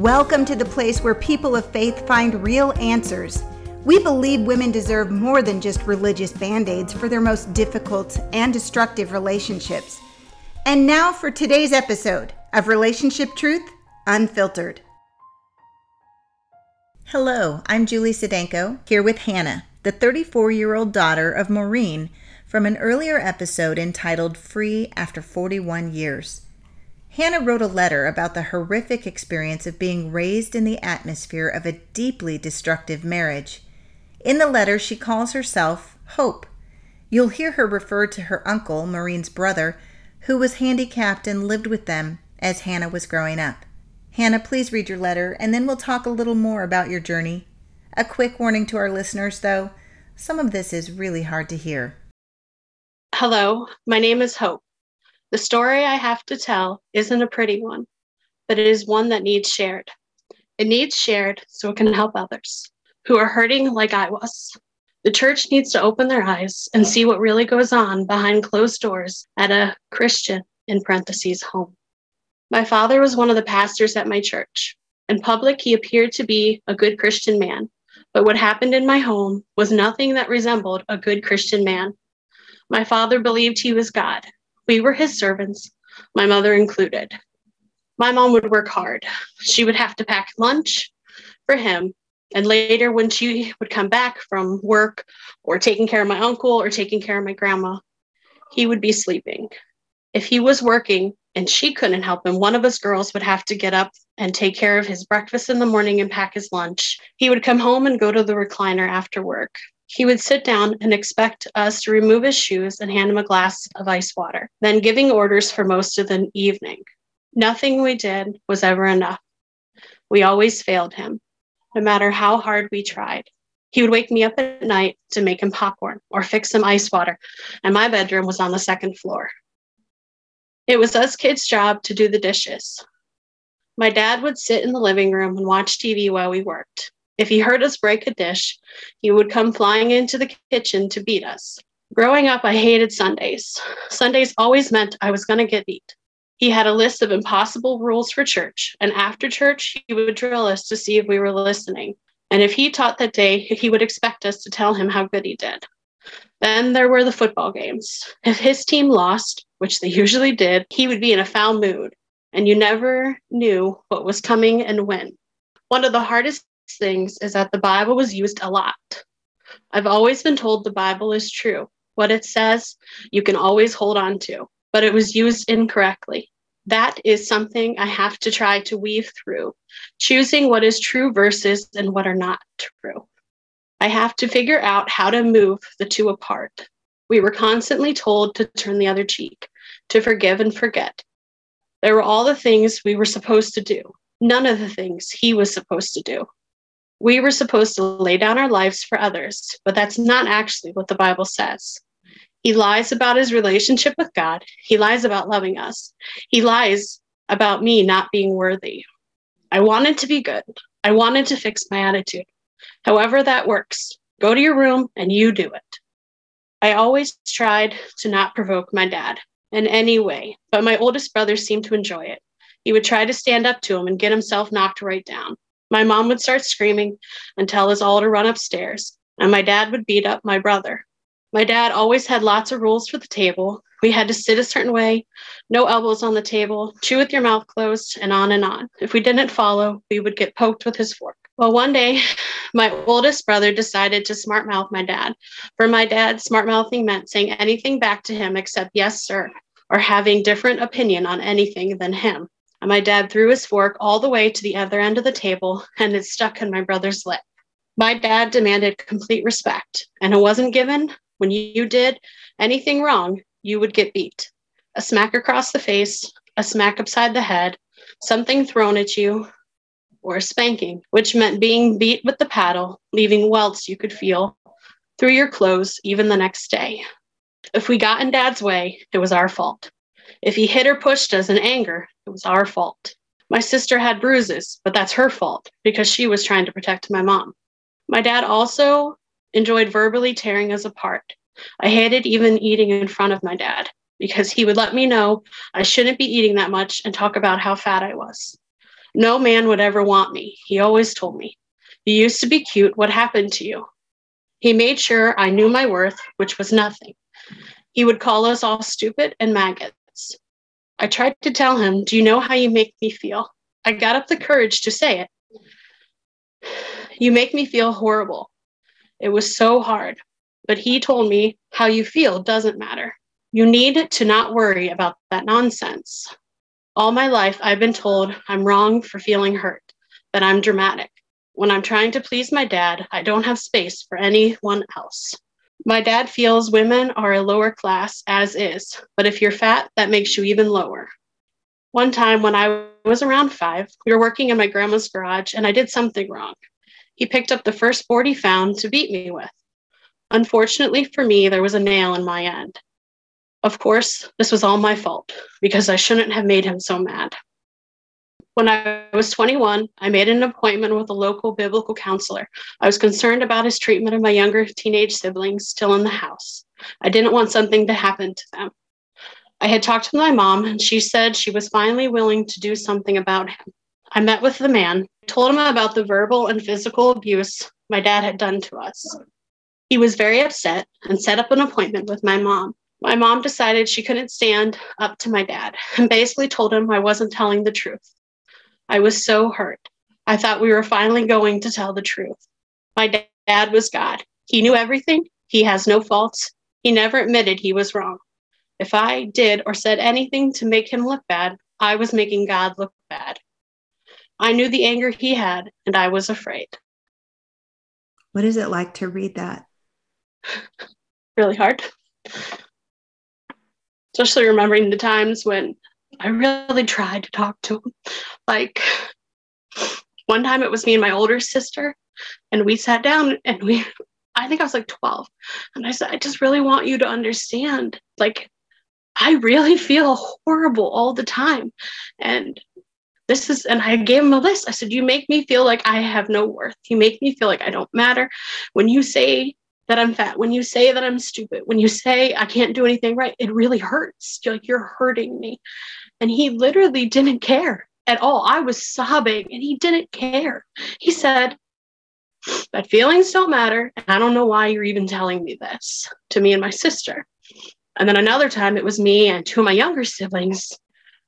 Welcome to the place where people of faith find real answers. We believe women deserve more than just religious band aids for their most difficult and destructive relationships. And now for today's episode of Relationship Truth Unfiltered. Hello, I'm Julie Sedenko, here with Hannah, the 34 year old daughter of Maureen from an earlier episode entitled Free After 41 Years. Hannah wrote a letter about the horrific experience of being raised in the atmosphere of a deeply destructive marriage. In the letter, she calls herself Hope. You'll hear her refer to her uncle, Maureen's brother, who was handicapped and lived with them as Hannah was growing up. Hannah, please read your letter, and then we'll talk a little more about your journey. A quick warning to our listeners, though some of this is really hard to hear. Hello, my name is Hope. The story I have to tell isn't a pretty one, but it is one that needs shared. It needs shared so it can help others who are hurting like I was. The church needs to open their eyes and see what really goes on behind closed doors at a Christian, in parentheses, home. My father was one of the pastors at my church. In public, he appeared to be a good Christian man, but what happened in my home was nothing that resembled a good Christian man. My father believed he was God, we were his servants, my mother included. My mom would work hard. She would have to pack lunch for him. And later, when she would come back from work or taking care of my uncle or taking care of my grandma, he would be sleeping. If he was working and she couldn't help him, one of us girls would have to get up and take care of his breakfast in the morning and pack his lunch. He would come home and go to the recliner after work. He would sit down and expect us to remove his shoes and hand him a glass of ice water, then giving orders for most of the evening. Nothing we did was ever enough. We always failed him, no matter how hard we tried. He would wake me up at night to make him popcorn or fix some ice water, and my bedroom was on the second floor. It was us kids' job to do the dishes. My dad would sit in the living room and watch TV while we worked. If he heard us break a dish, he would come flying into the kitchen to beat us. Growing up, I hated Sundays. Sundays always meant I was going to get beat. He had a list of impossible rules for church, and after church, he would drill us to see if we were listening. And if he taught that day, he would expect us to tell him how good he did. Then there were the football games. If his team lost, which they usually did, he would be in a foul mood, and you never knew what was coming and when. One of the hardest things is that the Bible was used a lot. I've always been told the Bible is true. What it says, you can always hold on to, but it was used incorrectly. That is something I have to try to weave through, choosing what is true verses and what are not true. I have to figure out how to move the two apart. We were constantly told to turn the other cheek, to forgive and forget. There were all the things we were supposed to do, none of the things he was supposed to do. We were supposed to lay down our lives for others, but that's not actually what the Bible says. He lies about his relationship with God. He lies about loving us. He lies about me not being worthy. I wanted to be good. I wanted to fix my attitude. However, that works. Go to your room and you do it. I always tried to not provoke my dad in any way, but my oldest brother seemed to enjoy it. He would try to stand up to him and get himself knocked right down. My mom would start screaming and tell us all to run upstairs, and my dad would beat up my brother. My dad always had lots of rules for the table. We had to sit a certain way, no elbows on the table, chew with your mouth closed, and on and on. If we didn't follow, we would get poked with his fork. Well, one day, my oldest brother decided to smart mouth my dad. For my dad, smart mouthing meant saying anything back to him except yes, sir, or having different opinion on anything than him and my dad threw his fork all the way to the other end of the table and it stuck in my brother's lip. My dad demanded complete respect, and it wasn't given. When you did anything wrong, you would get beat. A smack across the face, a smack upside the head, something thrown at you, or a spanking, which meant being beat with the paddle, leaving welts you could feel through your clothes even the next day. If we got in dad's way, it was our fault. If he hit or pushed us in anger, it was our fault. My sister had bruises, but that's her fault because she was trying to protect my mom. My dad also enjoyed verbally tearing us apart. I hated even eating in front of my dad because he would let me know I shouldn't be eating that much and talk about how fat I was. No man would ever want me. He always told me, You used to be cute. What happened to you? He made sure I knew my worth, which was nothing. He would call us all stupid and maggots. I tried to tell him, Do you know how you make me feel? I got up the courage to say it. You make me feel horrible. It was so hard. But he told me, How you feel doesn't matter. You need to not worry about that nonsense. All my life, I've been told I'm wrong for feeling hurt, that I'm dramatic. When I'm trying to please my dad, I don't have space for anyone else. My dad feels women are a lower class as is, but if you're fat, that makes you even lower. One time when I was around five, we were working in my grandma's garage and I did something wrong. He picked up the first board he found to beat me with. Unfortunately for me, there was a nail in my end. Of course, this was all my fault because I shouldn't have made him so mad. When I was 21, I made an appointment with a local biblical counselor. I was concerned about his treatment of my younger teenage siblings still in the house. I didn't want something to happen to them. I had talked to my mom, and she said she was finally willing to do something about him. I met with the man, told him about the verbal and physical abuse my dad had done to us. He was very upset and set up an appointment with my mom. My mom decided she couldn't stand up to my dad and basically told him I wasn't telling the truth. I was so hurt. I thought we were finally going to tell the truth. My dad was God. He knew everything. He has no faults. He never admitted he was wrong. If I did or said anything to make him look bad, I was making God look bad. I knew the anger he had, and I was afraid. What is it like to read that? really hard especially remembering the times when I really tried to talk to him. Like one time it was me and my older sister, and we sat down and we, I think I was like 12, and I said, I just really want you to understand. Like, I really feel horrible all the time. And this is, and I gave him a list. I said, You make me feel like I have no worth. You make me feel like I don't matter. When you say that I'm fat, when you say that I'm stupid, when you say I can't do anything right, it really hurts. You're like, you're hurting me. And he literally didn't care at all. I was sobbing and he didn't care. He said, But feelings don't matter. And I don't know why you're even telling me this to me and my sister. And then another time it was me and two of my younger siblings.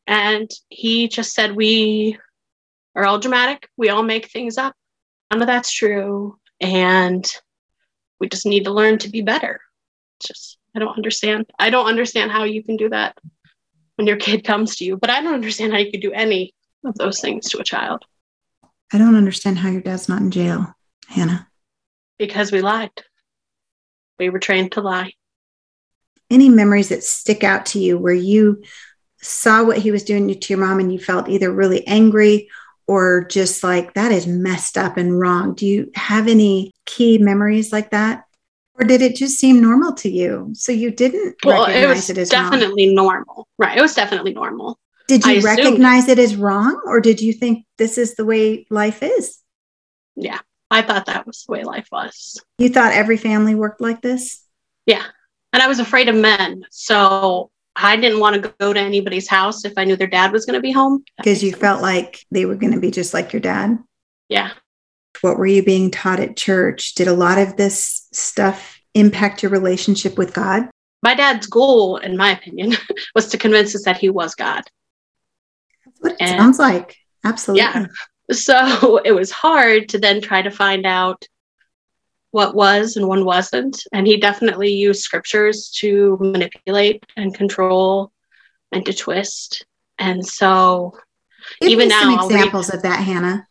And he just said, We are all dramatic. We all make things up. None of that's true. And we just need to learn to be better. It's just, I don't understand. I don't understand how you can do that when your kid comes to you, but I don't understand how you could do any of those things to a child. I don't understand how your dad's not in jail, Hannah. Because we lied. We were trained to lie. Any memories that stick out to you where you saw what he was doing to your mom and you felt either really angry or just like that is messed up and wrong. Do you have any key memories like that? Or did it just seem normal to you? So you didn't well, it was it definitely wrong. normal. Right. It was definitely normal. Did you I recognize assumed. it as wrong or did you think this is the way life is? Yeah. I thought that was the way life was. You thought every family worked like this? Yeah. And I was afraid of men. So I didn't want to go to anybody's house if I knew their dad was going to be home. Because you sense. felt like they were going to be just like your dad? Yeah. What were you being taught at church? Did a lot of this stuff impact your relationship with God? My dad's goal, in my opinion, was to convince us that he was God. That's what it and, sounds like. Absolutely. Yeah. So it was hard to then try to find out what was and one wasn't. And he definitely used scriptures to manipulate and control and to twist. And so Give even now, some examples read, of that, Hannah.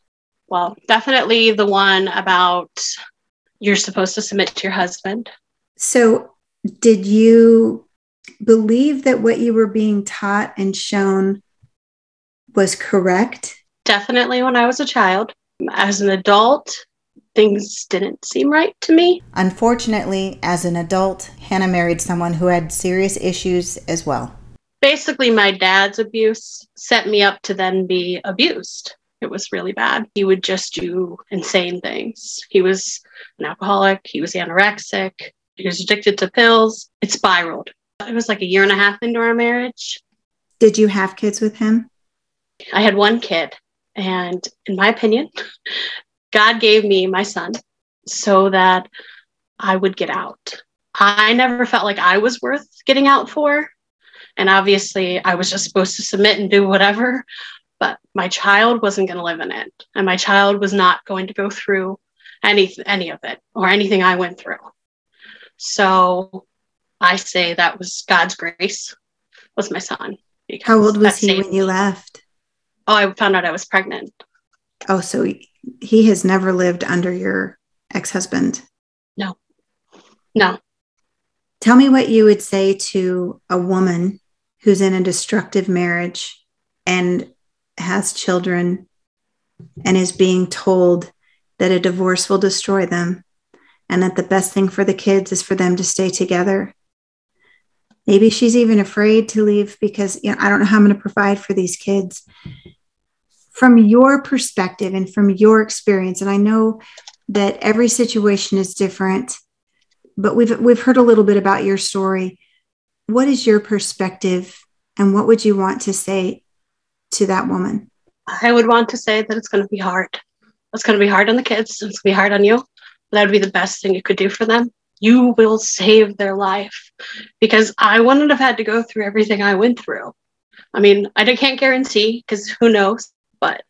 Well, definitely the one about you're supposed to submit to your husband. So, did you believe that what you were being taught and shown was correct? Definitely when I was a child. As an adult, things didn't seem right to me. Unfortunately, as an adult, Hannah married someone who had serious issues as well. Basically, my dad's abuse set me up to then be abused. It was really bad. He would just do insane things. He was an alcoholic, he was anorexic, he was addicted to pills. It spiraled. It was like a year and a half into our marriage. Did you have kids with him? I had one kid. And in my opinion, God gave me my son so that I would get out. I never felt like I was worth getting out for. And obviously, I was just supposed to submit and do whatever. But my child wasn't going to live in it. And my child was not going to go through any, any of it or anything I went through. So I say that was God's grace, was my son. How old was he when you left? Oh, I found out I was pregnant. Oh, so he, he has never lived under your ex husband? No. No. Tell me what you would say to a woman who's in a destructive marriage and has children and is being told that a divorce will destroy them and that the best thing for the kids is for them to stay together. Maybe she's even afraid to leave because you know I don't know how I'm going to provide for these kids. From your perspective and from your experience, and I know that every situation is different, but we've we've heard a little bit about your story. What is your perspective, and what would you want to say to that woman? I would want to say that it's going to be hard. It's going to be hard on the kids. It's going to be hard on you. That would be the best thing you could do for them. You will save their life because I wouldn't have had to go through everything I went through. I mean, I can't guarantee because who knows, but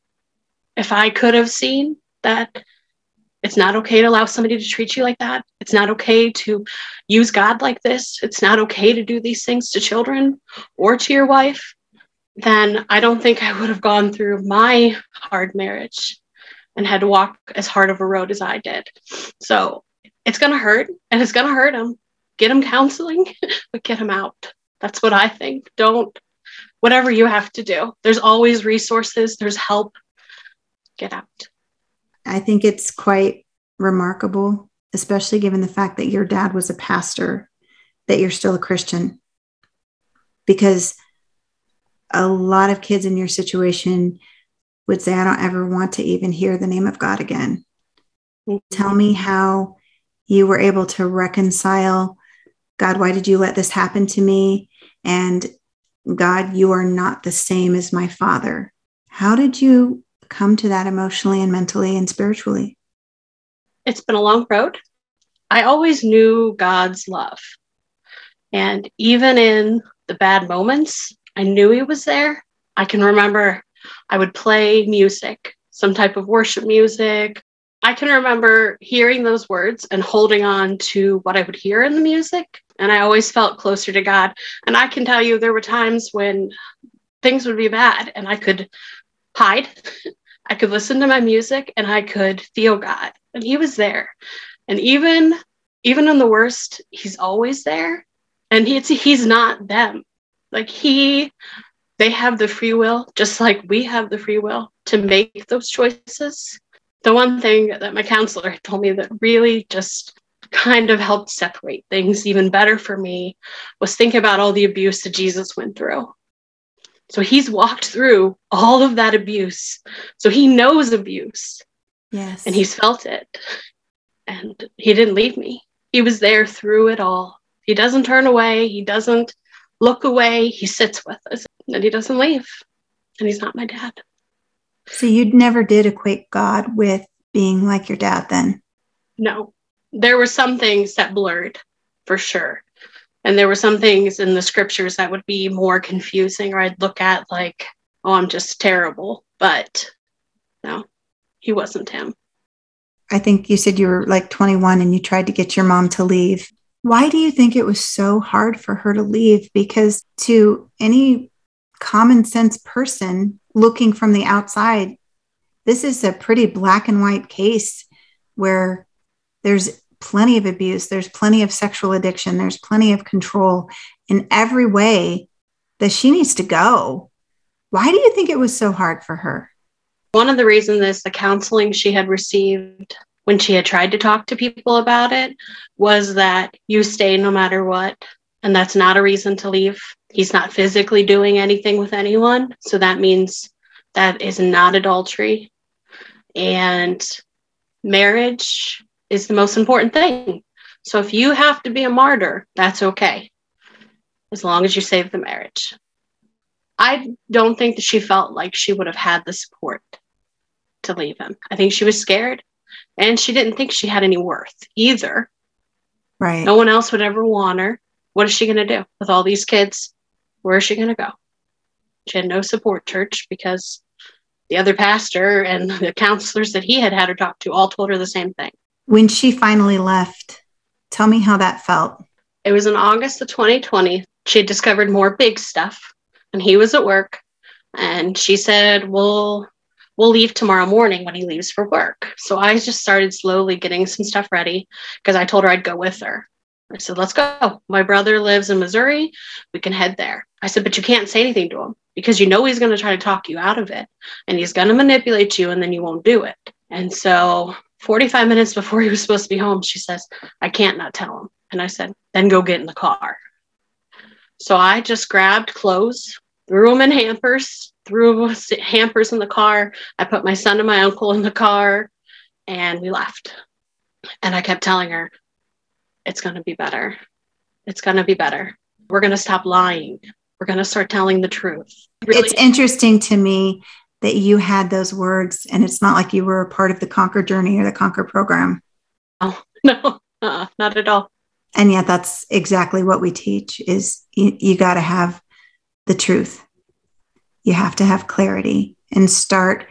if I could have seen that it's not okay to allow somebody to treat you like that. It's not okay to use God like this. It's not okay to do these things to children or to your wife. Then I don't think I would have gone through my hard marriage and had to walk as hard of a road as I did. So it's going to hurt and it's going to hurt him. Get him counseling, but get him out. That's what I think. Don't, whatever you have to do, there's always resources, there's help. Get out. I think it's quite remarkable, especially given the fact that your dad was a pastor, that you're still a Christian. Because a lot of kids in your situation would say, I don't ever want to even hear the name of God again. Mm-hmm. Tell me how you were able to reconcile God, why did you let this happen to me? And God, you are not the same as my father. How did you come to that emotionally and mentally and spiritually? It's been a long road. I always knew God's love. And even in the bad moments, I knew He was there. I can remember I would play music, some type of worship music. I can remember hearing those words and holding on to what I would hear in the music. And I always felt closer to God. And I can tell you, there were times when things would be bad and I could hide I could listen to my music and I could feel God. And he was there. And even even in the worst, he's always there. And he's he's not them. Like he they have the free will, just like we have the free will to make those choices. The one thing that my counselor told me that really just kind of helped separate things even better for me was think about all the abuse that Jesus went through so he's walked through all of that abuse. So he knows abuse. Yes. And he's felt it. And he didn't leave me. He was there through it all. He doesn't turn away. He doesn't look away. He sits with us and he doesn't leave. And he's not my dad. So you never did equate God with being like your dad then? No. There were some things that blurred for sure and there were some things in the scriptures that would be more confusing or i'd look at like oh i'm just terrible but no he wasn't him i think you said you were like 21 and you tried to get your mom to leave why do you think it was so hard for her to leave because to any common sense person looking from the outside this is a pretty black and white case where there's plenty of abuse, there's plenty of sexual addiction, there's plenty of control in every way that she needs to go. Why do you think it was so hard for her? One of the reasons is the counseling she had received when she had tried to talk to people about it was that you stay no matter what. And that's not a reason to leave. He's not physically doing anything with anyone. So that means that is not adultery. And marriage is the most important thing. So if you have to be a martyr, that's okay, as long as you save the marriage. I don't think that she felt like she would have had the support to leave him. I think she was scared and she didn't think she had any worth either. Right. No one else would ever want her. What is she going to do with all these kids? Where is she going to go? She had no support church because the other pastor and the counselors that he had had her talk to all told her the same thing. When she finally left, tell me how that felt. It was in August of 2020. She had discovered more big stuff and he was at work and she said, "We'll we'll leave tomorrow morning when he leaves for work." So I just started slowly getting some stuff ready because I told her I'd go with her. I said, "Let's go. My brother lives in Missouri. We can head there." I said, "But you can't say anything to him because you know he's going to try to talk you out of it and he's going to manipulate you and then you won't do it." And so 45 minutes before he was supposed to be home, she says, I can't not tell him. And I said, then go get in the car. So I just grabbed clothes, threw them in hampers, threw hampers in the car. I put my son and my uncle in the car, and we left. And I kept telling her, it's going to be better. It's going to be better. We're going to stop lying. We're going to start telling the truth. Really. It's interesting to me that you had those words and it's not like you were a part of the Conquer journey or the Conquer program. Oh, no, uh, not at all. And yet that's exactly what we teach is you, you got to have the truth. You have to have clarity and start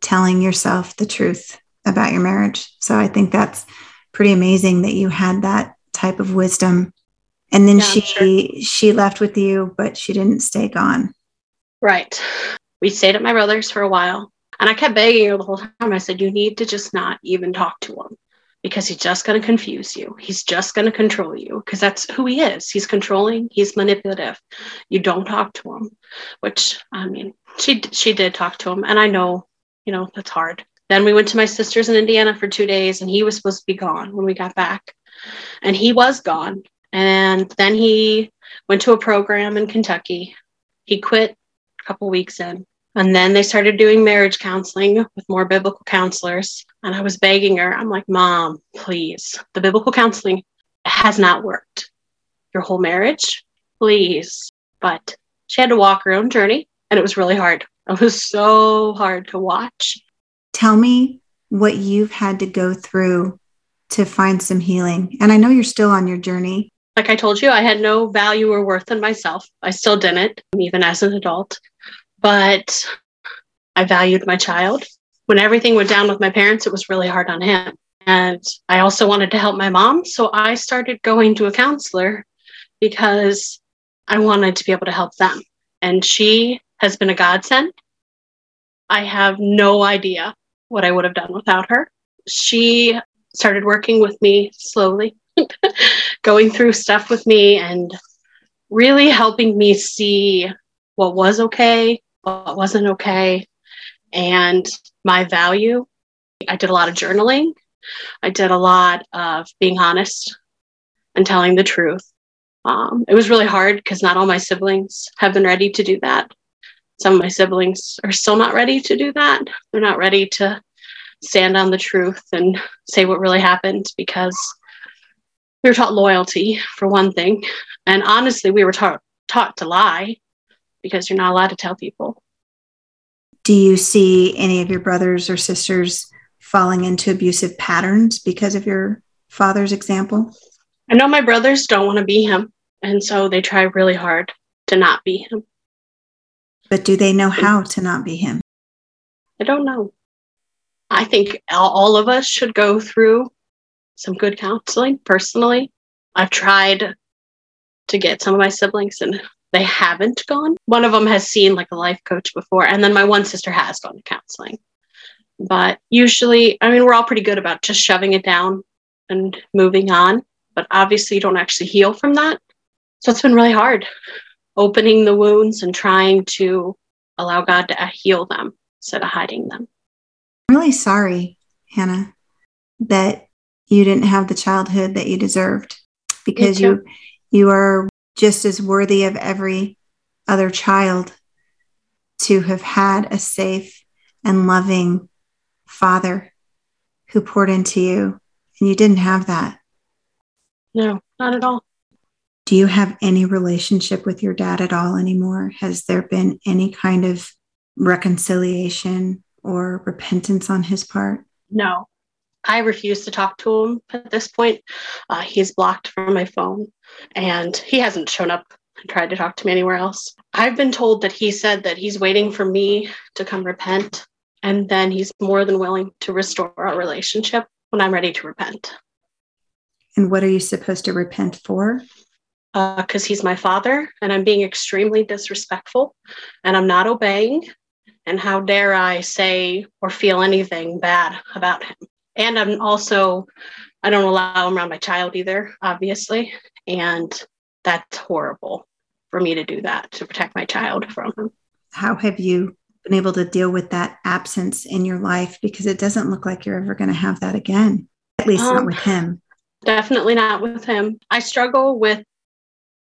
telling yourself the truth about your marriage. So I think that's pretty amazing that you had that type of wisdom. And then yeah, she sure. she left with you, but she didn't stay gone. Right. We stayed at my brother's for a while. And I kept begging her the whole time. I said, You need to just not even talk to him because he's just going to confuse you. He's just going to control you because that's who he is. He's controlling, he's manipulative. You don't talk to him, which I mean, she she did talk to him and I know, you know, that's hard. Then we went to my sister's in Indiana for 2 days and he was supposed to be gone when we got back. And he was gone. And then he went to a program in Kentucky. He quit a couple weeks in and then they started doing marriage counseling with more biblical counselors. And I was begging her, I'm like, Mom, please, the biblical counseling has not worked. Your whole marriage, please. But she had to walk her own journey, and it was really hard. It was so hard to watch. Tell me what you've had to go through to find some healing. And I know you're still on your journey. Like I told you, I had no value or worth in myself. I still didn't, even as an adult but I valued my child. When everything went down with my parents, it was really hard on him. And I also wanted to help my mom. So I started going to a counselor because I wanted to be able to help them. And she has been a godsend. I have no idea what I would have done without her. She started working with me slowly, going through stuff with me and really helping me see what was okay what wasn't okay, and my value. I did a lot of journaling. I did a lot of being honest and telling the truth. Um, it was really hard because not all my siblings have been ready to do that. Some of my siblings are still not ready to do that. They're not ready to stand on the truth and say what really happened because we were taught loyalty for one thing. And honestly, we were taught taught to lie because you're not allowed to tell people. Do you see any of your brothers or sisters falling into abusive patterns because of your father's example? I know my brothers don't want to be him, and so they try really hard to not be him. But do they know how to not be him? I don't know. I think all of us should go through some good counseling personally. I've tried to get some of my siblings and they haven't gone. One of them has seen like a life coach before, and then my one sister has gone to counseling. But usually, I mean, we're all pretty good about just shoving it down and moving on. But obviously, you don't actually heal from that. So it's been really hard opening the wounds and trying to allow God to uh, heal them instead of hiding them. I'm really sorry, Hannah, that you didn't have the childhood that you deserved because you you are just as worthy of every other child to have had a safe and loving father who poured into you. And you didn't have that. No, not at all. Do you have any relationship with your dad at all anymore? Has there been any kind of reconciliation or repentance on his part? No. I refuse to talk to him at this point. Uh, he's blocked from my phone and he hasn't shown up and tried to talk to me anywhere else. I've been told that he said that he's waiting for me to come repent and then he's more than willing to restore our relationship when I'm ready to repent. And what are you supposed to repent for? Because uh, he's my father and I'm being extremely disrespectful and I'm not obeying. And how dare I say or feel anything bad about him? And I'm also, I don't allow him around my child either, obviously. And that's horrible for me to do that, to protect my child from him. How have you been able to deal with that absence in your life? Because it doesn't look like you're ever going to have that again, at least um, not with him. Definitely not with him. I struggle with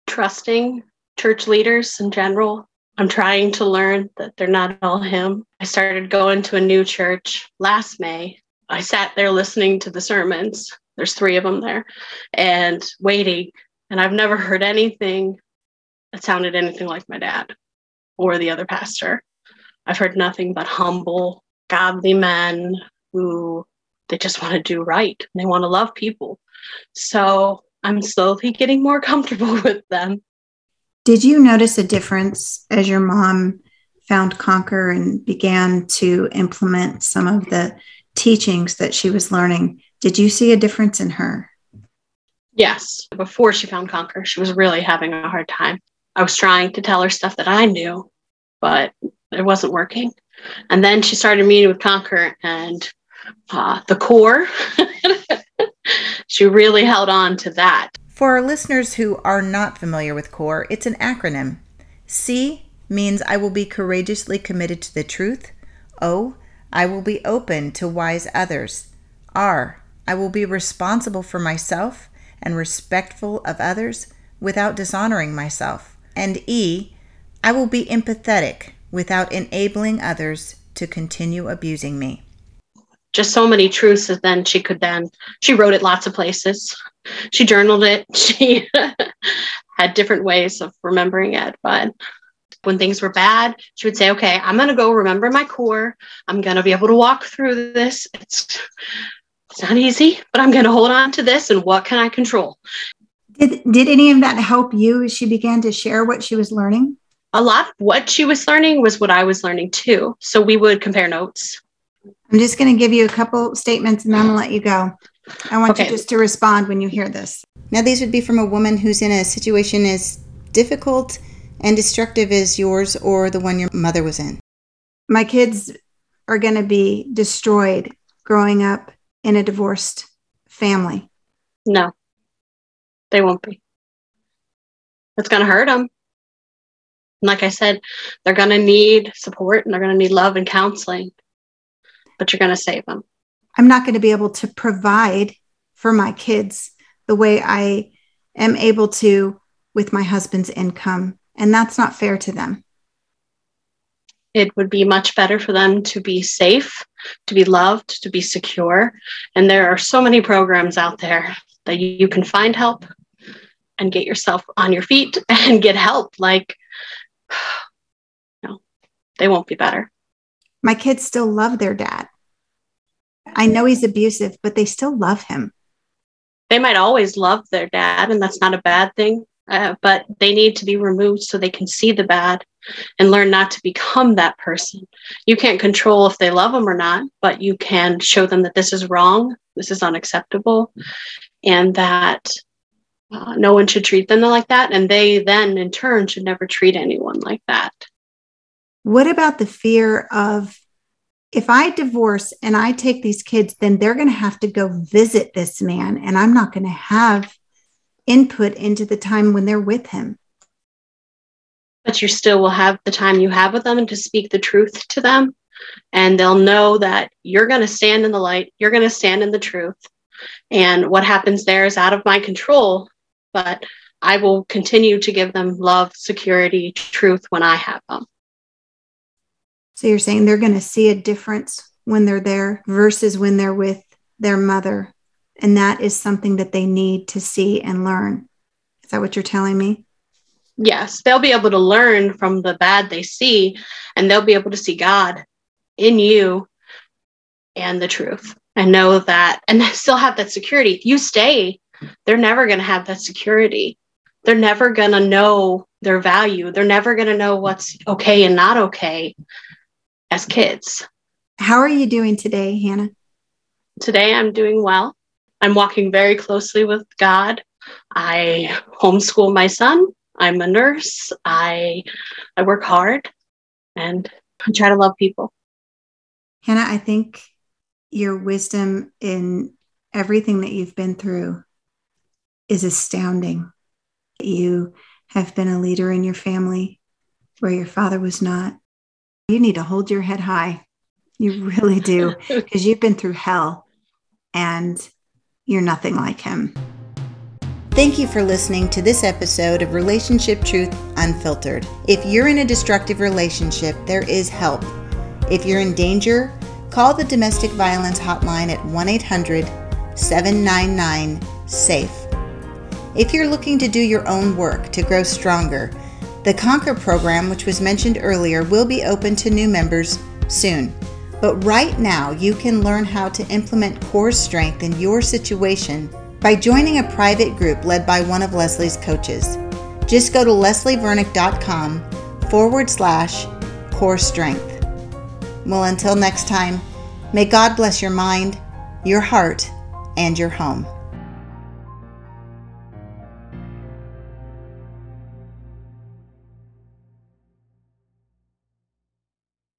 trusting church leaders in general. I'm trying to learn that they're not all him. I started going to a new church last May I sat there listening to the sermons. There's three of them there and waiting. And I've never heard anything that sounded anything like my dad or the other pastor. I've heard nothing but humble, godly men who they just want to do right. They want to love people. So I'm slowly getting more comfortable with them. Did you notice a difference as your mom found Conquer and began to implement some of the teachings that she was learning, did you see a difference in her? Yes. Before she found Conquer, she was really having a hard time. I was trying to tell her stuff that I knew, but it wasn't working. And then she started meeting with Conquer and uh, the core. she really held on to that. For our listeners who are not familiar with CORE, it's an acronym. C means I will be courageously committed to the truth. O I will be open to wise others. R. I will be responsible for myself and respectful of others without dishonoring myself. And E. I will be empathetic without enabling others to continue abusing me. Just so many truths that then she could then, she wrote it lots of places. She journaled it. She had different ways of remembering it, but when things were bad, she would say, okay, I'm going to go remember my core. I'm going to be able to walk through this. It's, it's not easy, but I'm going to hold on to this. And what can I control? Did, did any of that help you as she began to share what she was learning? A lot of what she was learning was what I was learning too. So we would compare notes. I'm just going to give you a couple statements and then I'm going to let you go. I want okay. you just to respond when you hear this. Now, these would be from a woman who's in a situation as difficult and destructive as yours or the one your mother was in? My kids are going to be destroyed growing up in a divorced family. No, they won't be. It's going to hurt them. Like I said, they're going to need support and they're going to need love and counseling, but you're going to save them. I'm not going to be able to provide for my kids the way I am able to with my husband's income and that's not fair to them. It would be much better for them to be safe, to be loved, to be secure. And there are so many programs out there that you can find help and get yourself on your feet and get help. Like, no, they won't be better. My kids still love their dad. I know he's abusive, but they still love him. They might always love their dad, and that's not a bad thing uh, but they need to be removed so they can see the bad and learn not to become that person. You can't control if they love them or not, but you can show them that this is wrong, this is unacceptable, and that uh, no one should treat them like that. And they then, in turn, should never treat anyone like that. What about the fear of if I divorce and I take these kids, then they're going to have to go visit this man, and I'm not going to have input into the time when they're with him. But you still will have the time you have with them and to speak the truth to them. And they'll know that you're going to stand in the light, you're going to stand in the truth. And what happens there is out of my control, but I will continue to give them love, security, truth when I have them. So you're saying they're going to see a difference when they're there versus when they're with their mother and that is something that they need to see and learn. Is that what you're telling me? Yes, they'll be able to learn from the bad they see, and they'll be able to see God in you and the truth and know that and still have that security. If you stay, they're never going to have that security. They're never going to know their value. They're never going to know what's okay and not okay as kids. How are you doing today, Hannah? Today I'm doing well. I'm walking very closely with God. I homeschool my son. I'm a nurse. I I work hard and I try to love people. Hannah, I think your wisdom in everything that you've been through is astounding. You have been a leader in your family where your father was not. You need to hold your head high. You really do, because you've been through hell and you're nothing like him. Thank you for listening to this episode of Relationship Truth Unfiltered. If you're in a destructive relationship, there is help. If you're in danger, call the domestic violence hotline at 1 800 799 SAFE. If you're looking to do your own work to grow stronger, the Conquer program, which was mentioned earlier, will be open to new members soon. But right now, you can learn how to implement core strength in your situation by joining a private group led by one of Leslie's coaches. Just go to leslievernick.com forward slash core strength. Well, until next time, may God bless your mind, your heart, and your home.